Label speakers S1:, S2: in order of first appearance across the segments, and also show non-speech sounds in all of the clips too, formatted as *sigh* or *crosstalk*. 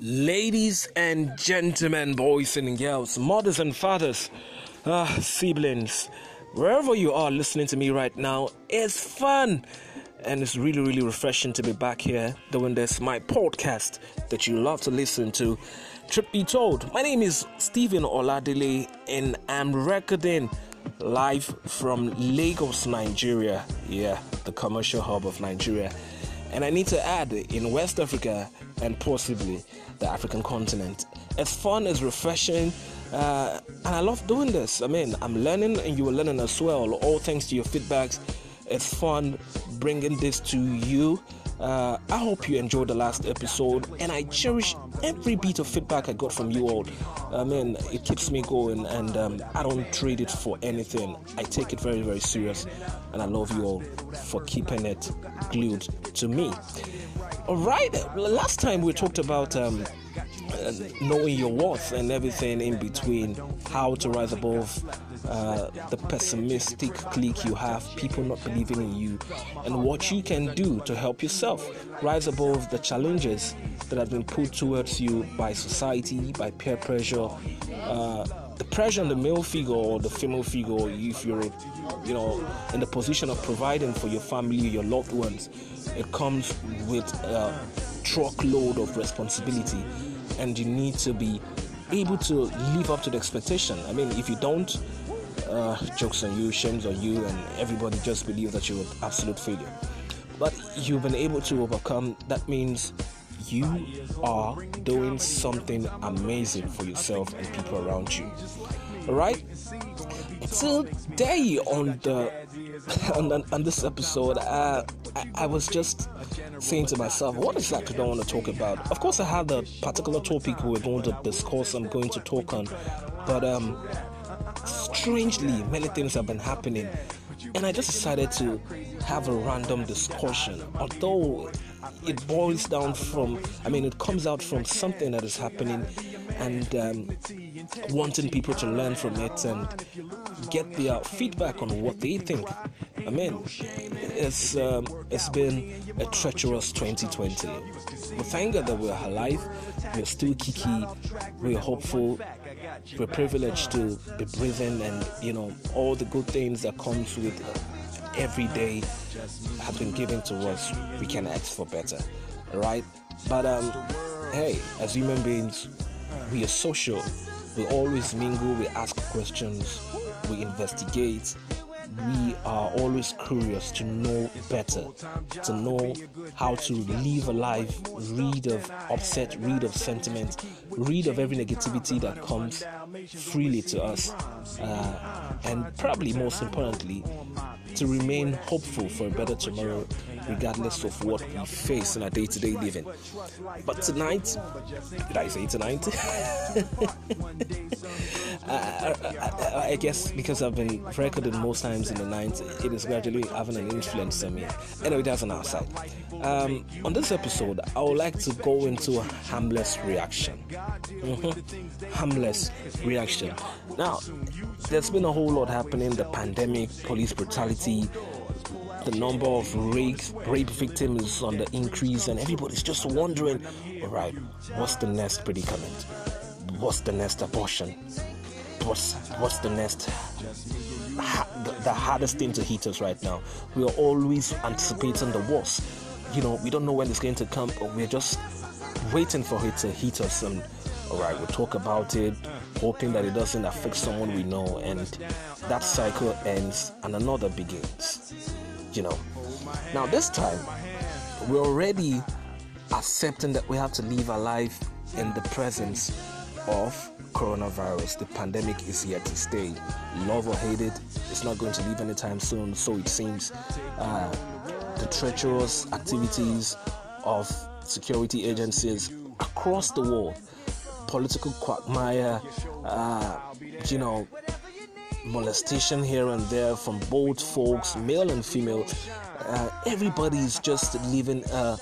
S1: Ladies and gentlemen, boys and girls, mothers and fathers, ah, siblings, wherever you are listening to me right now, it's fun and it's really, really refreshing to be back here doing this, my podcast that you love to listen to. Truth be told, my name is Stephen Oladile and I'm recording live from Lagos, Nigeria. Yeah, the commercial hub of Nigeria. And I need to add, in West Africa and possibly the African continent. It's fun, it's refreshing, uh, and I love doing this. I mean, I'm learning and you are learning as well, all thanks to your feedbacks. It's fun bringing this to you. Uh, I hope you enjoyed the last episode, and I cherish every bit of feedback I got from you all. I mean, it keeps me going, and um, I don't trade it for anything. I take it very, very serious, and I love you all for keeping it glued to me. All right, last time we talked about um, uh, knowing your worth and everything in between, how to rise above uh, the pessimistic clique you have, people not believing in you, and what you can do to help yourself rise above the challenges that have been put towards you by society, by peer pressure. Uh, the pressure on the male figure or the female figure, if you're, you know, in the position of providing for your family, your loved ones, it comes with a truckload of responsibility, and you need to be able to live up to the expectation. I mean, if you don't, uh, jokes on you, shames on you, and everybody just believes that you're an absolute failure. But you've been able to overcome. That means you are doing something amazing for yourself and people around you. All right. Today on the *laughs* on, on this episode, uh, I, I, was just saying to myself, what exactly do I want to talk about? Of course, I have a particular topic we are going to discuss. I'm going to talk on, but um, strangely, many things have been happening, and I just decided to have a random discussion. Although it boils down from, I mean, it comes out from something that is happening and um, wanting people to learn from it and get their feedback on what they think. I mean, it's um, it's been a treacherous 2020. But thank God that we're alive, we're still kiki, we're hopeful, we're privileged to be breathing, and you know all the good things that comes with every day have been given to us. We can ask for better, right? But um, hey, as human beings, we are social. We always mingle. We ask questions. We investigate. We are always curious to know better, to know how to live a life read of upset, read of sentiment, read of every negativity that comes freely to us, uh, and probably most importantly, to remain hopeful for a better tomorrow, regardless of what we face in our day to day living. But tonight, did I say tonight? *laughs* I, I, I, guess because I've been recording most times in the night, it is gradually having an influence on me. Anyway, that's on our side. Um, on this episode, I would like to go into a harmless reaction. Mm-hmm. Harmless reaction. Now, there's been a whole lot happening the pandemic, police brutality, the number of rape, victims on the increase, and everybody's just wondering all right, what's the next predicament? What's the next abortion? What's, what's the next the, the hardest thing to hit us right now? We are always anticipating the worst. You know, we don't know when it's going to come, but we're just waiting for it to hit us. And all right, we'll talk about it, hoping that it doesn't affect someone we know, and that cycle ends and another begins. You know, now this time we're already accepting that we have to live our life in the presence of coronavirus. The pandemic is here to stay. Love or hate it, it's not going to leave anytime soon, so it seems. Uh, the treacherous activities of security agencies across the world, political quagmire, uh, you know, molestation here and there from both folks, male and female. Uh, everybody is just living a,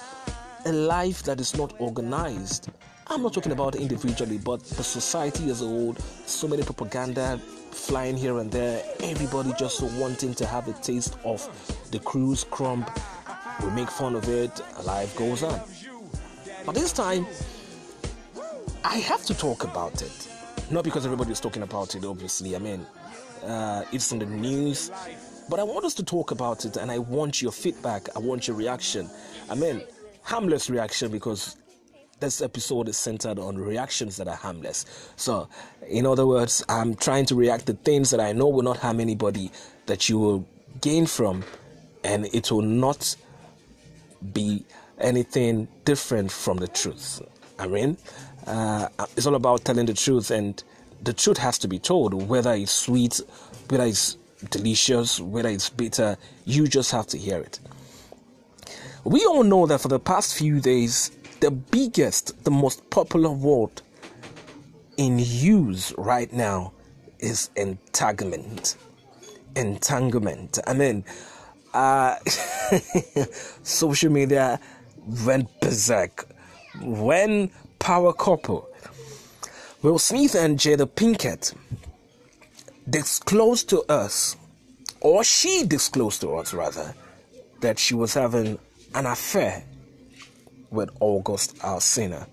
S1: a life that is not organized. I'm not talking about individually, but the society as a whole. So many propaganda flying here and there. Everybody just wanting to have a taste of the cruise crumb. We make fun of it. Life goes on. But this time, I have to talk about it. Not because everybody is talking about it, obviously. I mean, uh, it's in the news. But I want us to talk about it and I want your feedback. I want your reaction. I mean, harmless reaction because this episode is centered on reactions that are harmless. So, in other words, I'm trying to react to things that I know will not harm anybody, that you will gain from, and it will not be anything different from the truth. I mean, uh, it's all about telling the truth, and the truth has to be told, whether it's sweet, whether it's delicious, whether it's bitter, you just have to hear it. We all know that for the past few days, the biggest, the most popular word in use right now is entanglement. Entanglement. I mean, uh, *laughs* social media went berserk when power couple Will Smith and Jada Pinkett disclosed to us, or she disclosed to us rather, that she was having an affair with August Alsina.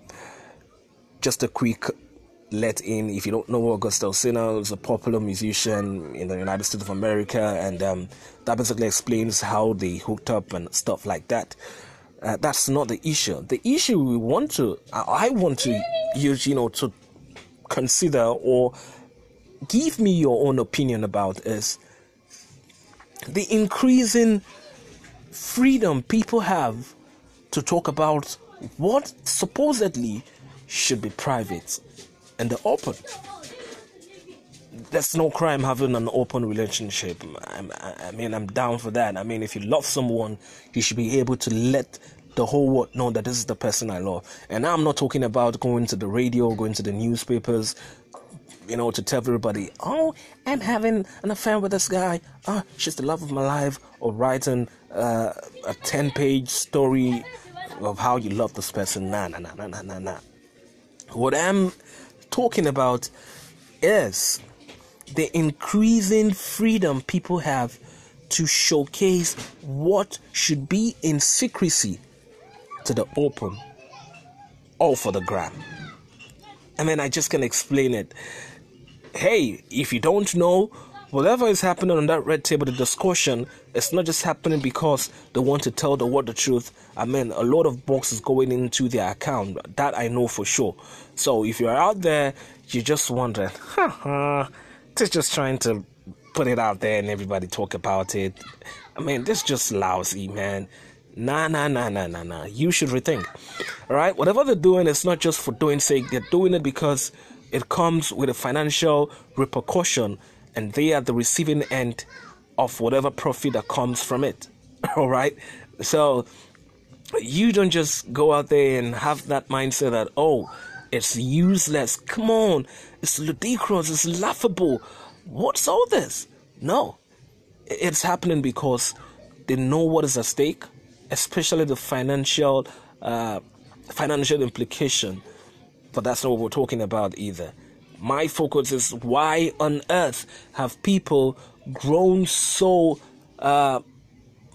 S1: Just a quick let in if you don't know August Alsina is a popular musician in the United States of America, and um, that basically explains how they hooked up and stuff like that. Uh, that's not the issue. The issue we want to, I want to use, you know, to consider or give me your own opinion about is the increasing freedom people have to talk about what supposedly should be private and the open. There's no crime having an open relationship. I, I mean, I'm down for that. I mean, if you love someone, you should be able to let the whole world know that this is the person I love. And I'm not talking about going to the radio, going to the newspapers, you know, to tell everybody, oh, I'm having an affair with this guy. Oh, she's the love of my life. Or writing uh, a 10 page story of how you love this person. Nah, nah, nah, nah, nah, nah, nah. What I'm talking about is the increasing freedom people have to showcase what should be in secrecy to the open, all for the gram. And then I just can explain it. Hey, if you don't know, whatever is happening on that red table, the discussion, it's not just happening because they want to tell the world the truth. I mean, a lot of bucks is going into their account. That I know for sure. So if you're out there, you're just wonder, haha, just trying to put it out there and everybody talk about it. I mean, this just lousy, man. Nah, nah, nah, nah, nah, nah. You should rethink. All right? Whatever they're doing, it's not just for doing sake. They're doing it because it comes with a financial repercussion and they are the receiving end of whatever profit that comes from it. *laughs* All right? So you don't just go out there and have that mindset that, oh, it's useless. Come on. It's ludicrous. It's laughable. What's all this? No. It's happening because they know what is at stake especially the financial uh, financial implication. But that's not what we're talking about either. My focus is why on earth have people grown so, uh,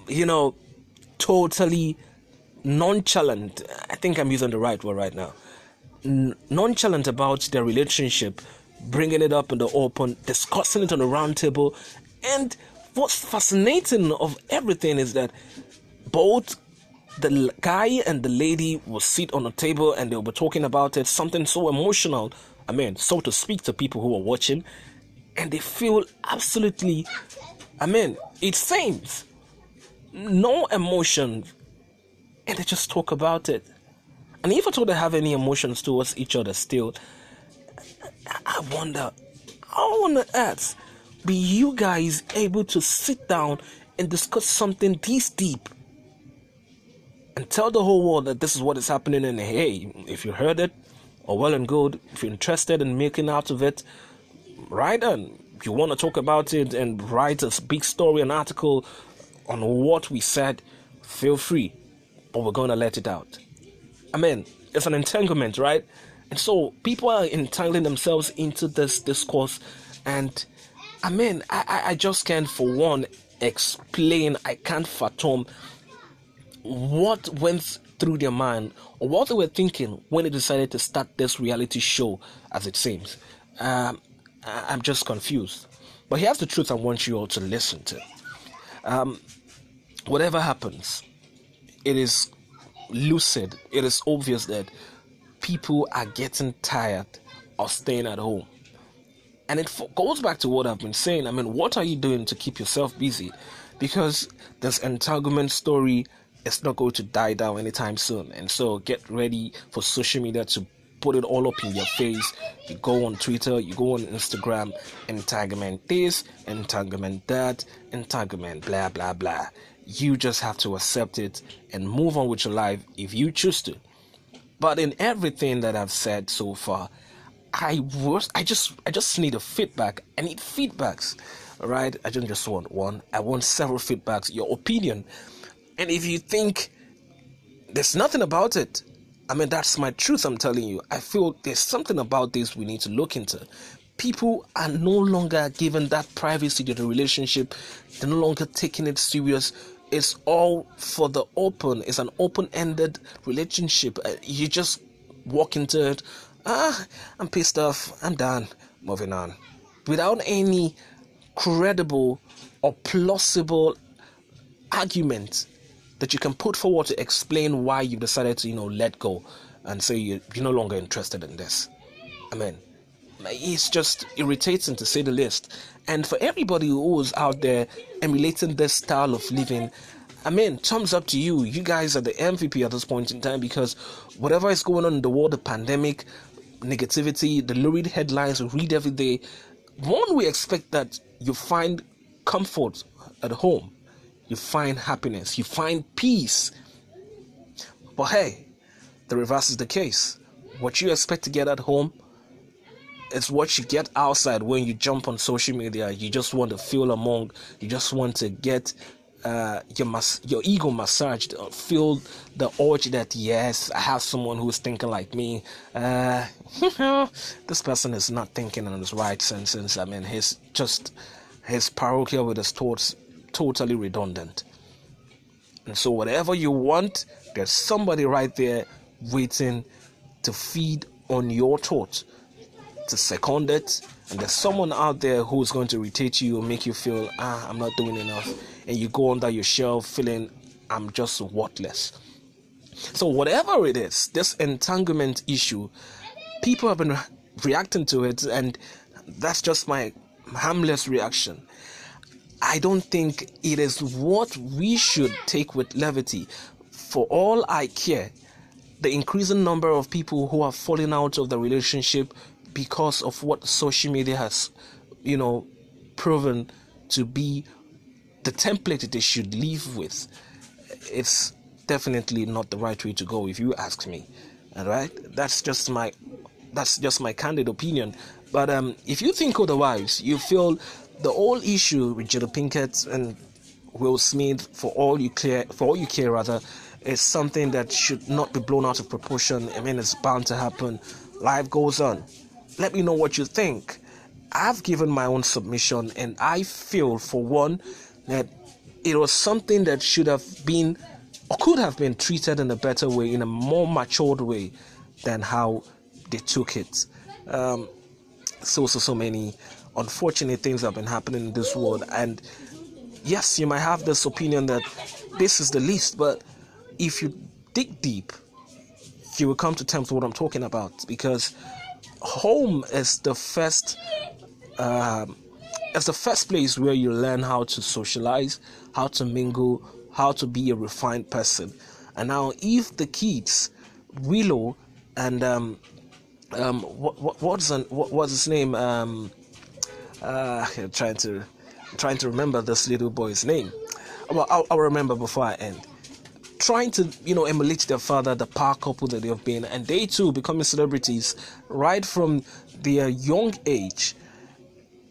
S1: you know, totally nonchalant? I think I'm using the right word right now. N- nonchalant about their relationship, bringing it up in the open, discussing it on the round table, and what's fascinating of everything is that both the guy and the lady will sit on a table and they'll be talking about it, something so emotional, I mean, so to speak to people who are watching, and they feel absolutely, I mean, it seems no emotion, and they just talk about it. And at all they have any emotions towards each other still, I wonder, how on earth be you guys able to sit down and discuss something this deep? And tell the whole world that this is what is happening and hey if you heard it or well and good if you're interested in making out of it write if you want to talk about it and write a big story an article on what we said feel free. But we're going to let it out. I mean it's an entanglement right? And so people are entangling themselves into this discourse. And i mean i, I just can't for one explain. I can't fathom what went through their mind or what they were thinking when they decided to start this reality show, as it seems. Um, I'm just confused. But here's the truth I want you all to listen to. Um, whatever happens, it is lucid, it is obvious that people are getting tired of staying at home. And it goes back to what I've been saying. I mean, what are you doing to keep yourself busy? Because this entanglement story is not going to die down anytime soon. And so get ready for social media to put it all up in your face. You go on Twitter, you go on Instagram, entanglement this, entanglement that, entanglement blah blah blah. You just have to accept it and move on with your life if you choose to. But in everything that I've said so far, I was I just I just need a feedback. I need feedbacks. Right? I don't just want one. I want several feedbacks, your opinion. And if you think there's nothing about it, I mean that's my truth I'm telling you. I feel there's something about this we need to look into. People are no longer given that privacy to the relationship. They're no longer taking it serious it's all for the open. It's an open-ended relationship. Uh, you just walk into it. Ah, I'm pissed off. I'm done. Moving on, without any credible or plausible argument that you can put forward to explain why you've decided to, you know, let go and say you're, you're no longer interested in this. I mean, it's just irritating to say the least. And for everybody who's out there emulating this style of living, I mean, thumbs up to you. You guys are the MVP at this point in time because whatever is going on in the world, the pandemic, negativity, the lurid headlines we read every day, one, we expect that you find comfort at home, you find happiness, you find peace. But hey, the reverse is the case. What you expect to get at home, it's what you get outside when you jump on social media. You just want to feel among, you just want to get uh, your mas- your ego massaged, uh, feel the urge that yes, I have someone who's thinking like me. Uh, *laughs* this person is not thinking in his right senses. I mean, he's just his parochial with his thoughts totally redundant. And so, whatever you want, there's somebody right there waiting to feed on your thoughts to second it, and there's someone out there who's going to irritate you and make you feel, ah, I'm not doing enough, and you go under your shelf feeling, I'm just worthless. So, whatever it is, this entanglement issue, people have been reacting to it, and that's just my harmless reaction. I don't think it is what we should take with levity. For all I care, the increasing number of people who are falling out of the relationship because of what social media has, you know, proven to be the template they should live with. It's definitely not the right way to go, if you ask me. All right, that's just my that's just my candid opinion. But um, if you think otherwise, you feel the whole issue with Jada Pinkett and Will Smith, for all you care, for all you care rather, is something that should not be blown out of proportion. I mean, it's bound to happen. Life goes on let me know what you think. I've given my own submission, and I feel, for one, that it was something that should have been or could have been treated in a better way, in a more matured way than how they took it. Um, so, so, so many unfortunate things have been happening in this world, and yes, you might have this opinion that this is the least, but if you dig deep, you will come to terms with what I'm talking about because home is the first um, it's the first place where you learn how to socialize, how to mingle, how to be a refined person. And now, if the kids, Willow and um, um, what, what what's an, what, what's his name? Um, uh, trying to trying to remember this little boy's name. Well, I'll, I'll remember before I end. Trying to you know emulate their father the power couple that they have been and they too becoming celebrities right from their young age.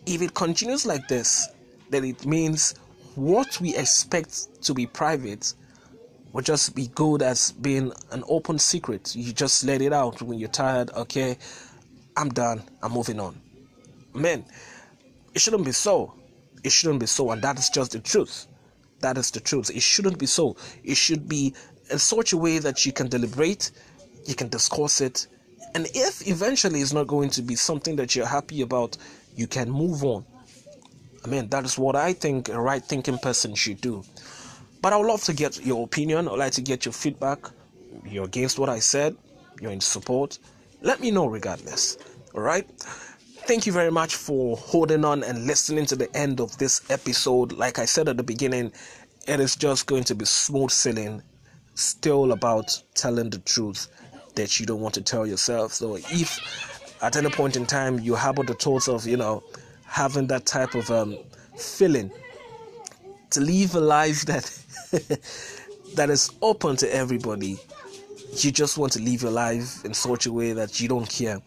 S1: If it continues like this then it means what we expect to be private will just be good as being an open secret. You just let it out when you're tired okay? I'm done. I'm moving on. Man it shouldn't be so it shouldn't be so and that is just the truth that is the truth. It shouldn't be so. It should be in such a way that you can deliberate, you can discuss it, and if eventually it's not going to be something that you're happy about, you can move on. I mean, that is what I think a right thinking person should do. But I would love to get your opinion. I'd like to get your feedback. You're against what I said, you're in support. Let me know regardless. All right. Thank you very much for holding on and listening to the end of this episode. Like I said at the beginning, it is just going to be smooth sailing, still about telling the truth that you don't want to tell yourself. So if at any point in time you harbor the thoughts of, you know, having that type of um, feeling to live a life that *laughs* that is open to everybody, you just want to live your life in such a way that you don't care.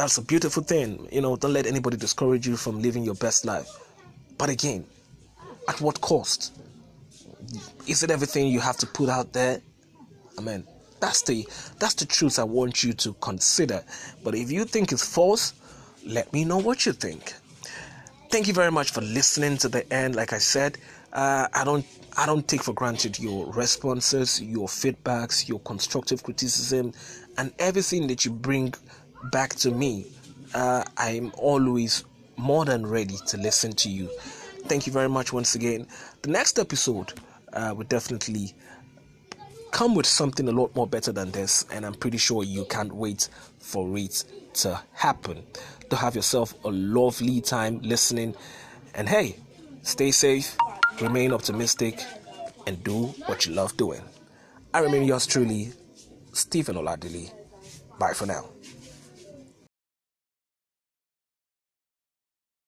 S1: That's a beautiful thing. You know, don't let anybody discourage you from living your best life. But again, at what cost? Is it everything you have to put out there? I mean, that's the that's the truth I want you to consider. But if you think it's false, let me know what you think. Thank you very much for listening to the end. Like I said, uh, I don't I don't take for granted your responses, your feedbacks, your constructive criticism, and everything that you bring back to me. Uh, I'm always more than ready to listen to you. Thank you very much once again. The next episode uh, will definitely come with something a lot more better than this, and I'm pretty sure you can't wait for it to happen. To have yourself a lovely time listening, and hey, stay safe, remain optimistic, and do what you love doing. I remain yours truly, Stephen Oladili. Bye for now.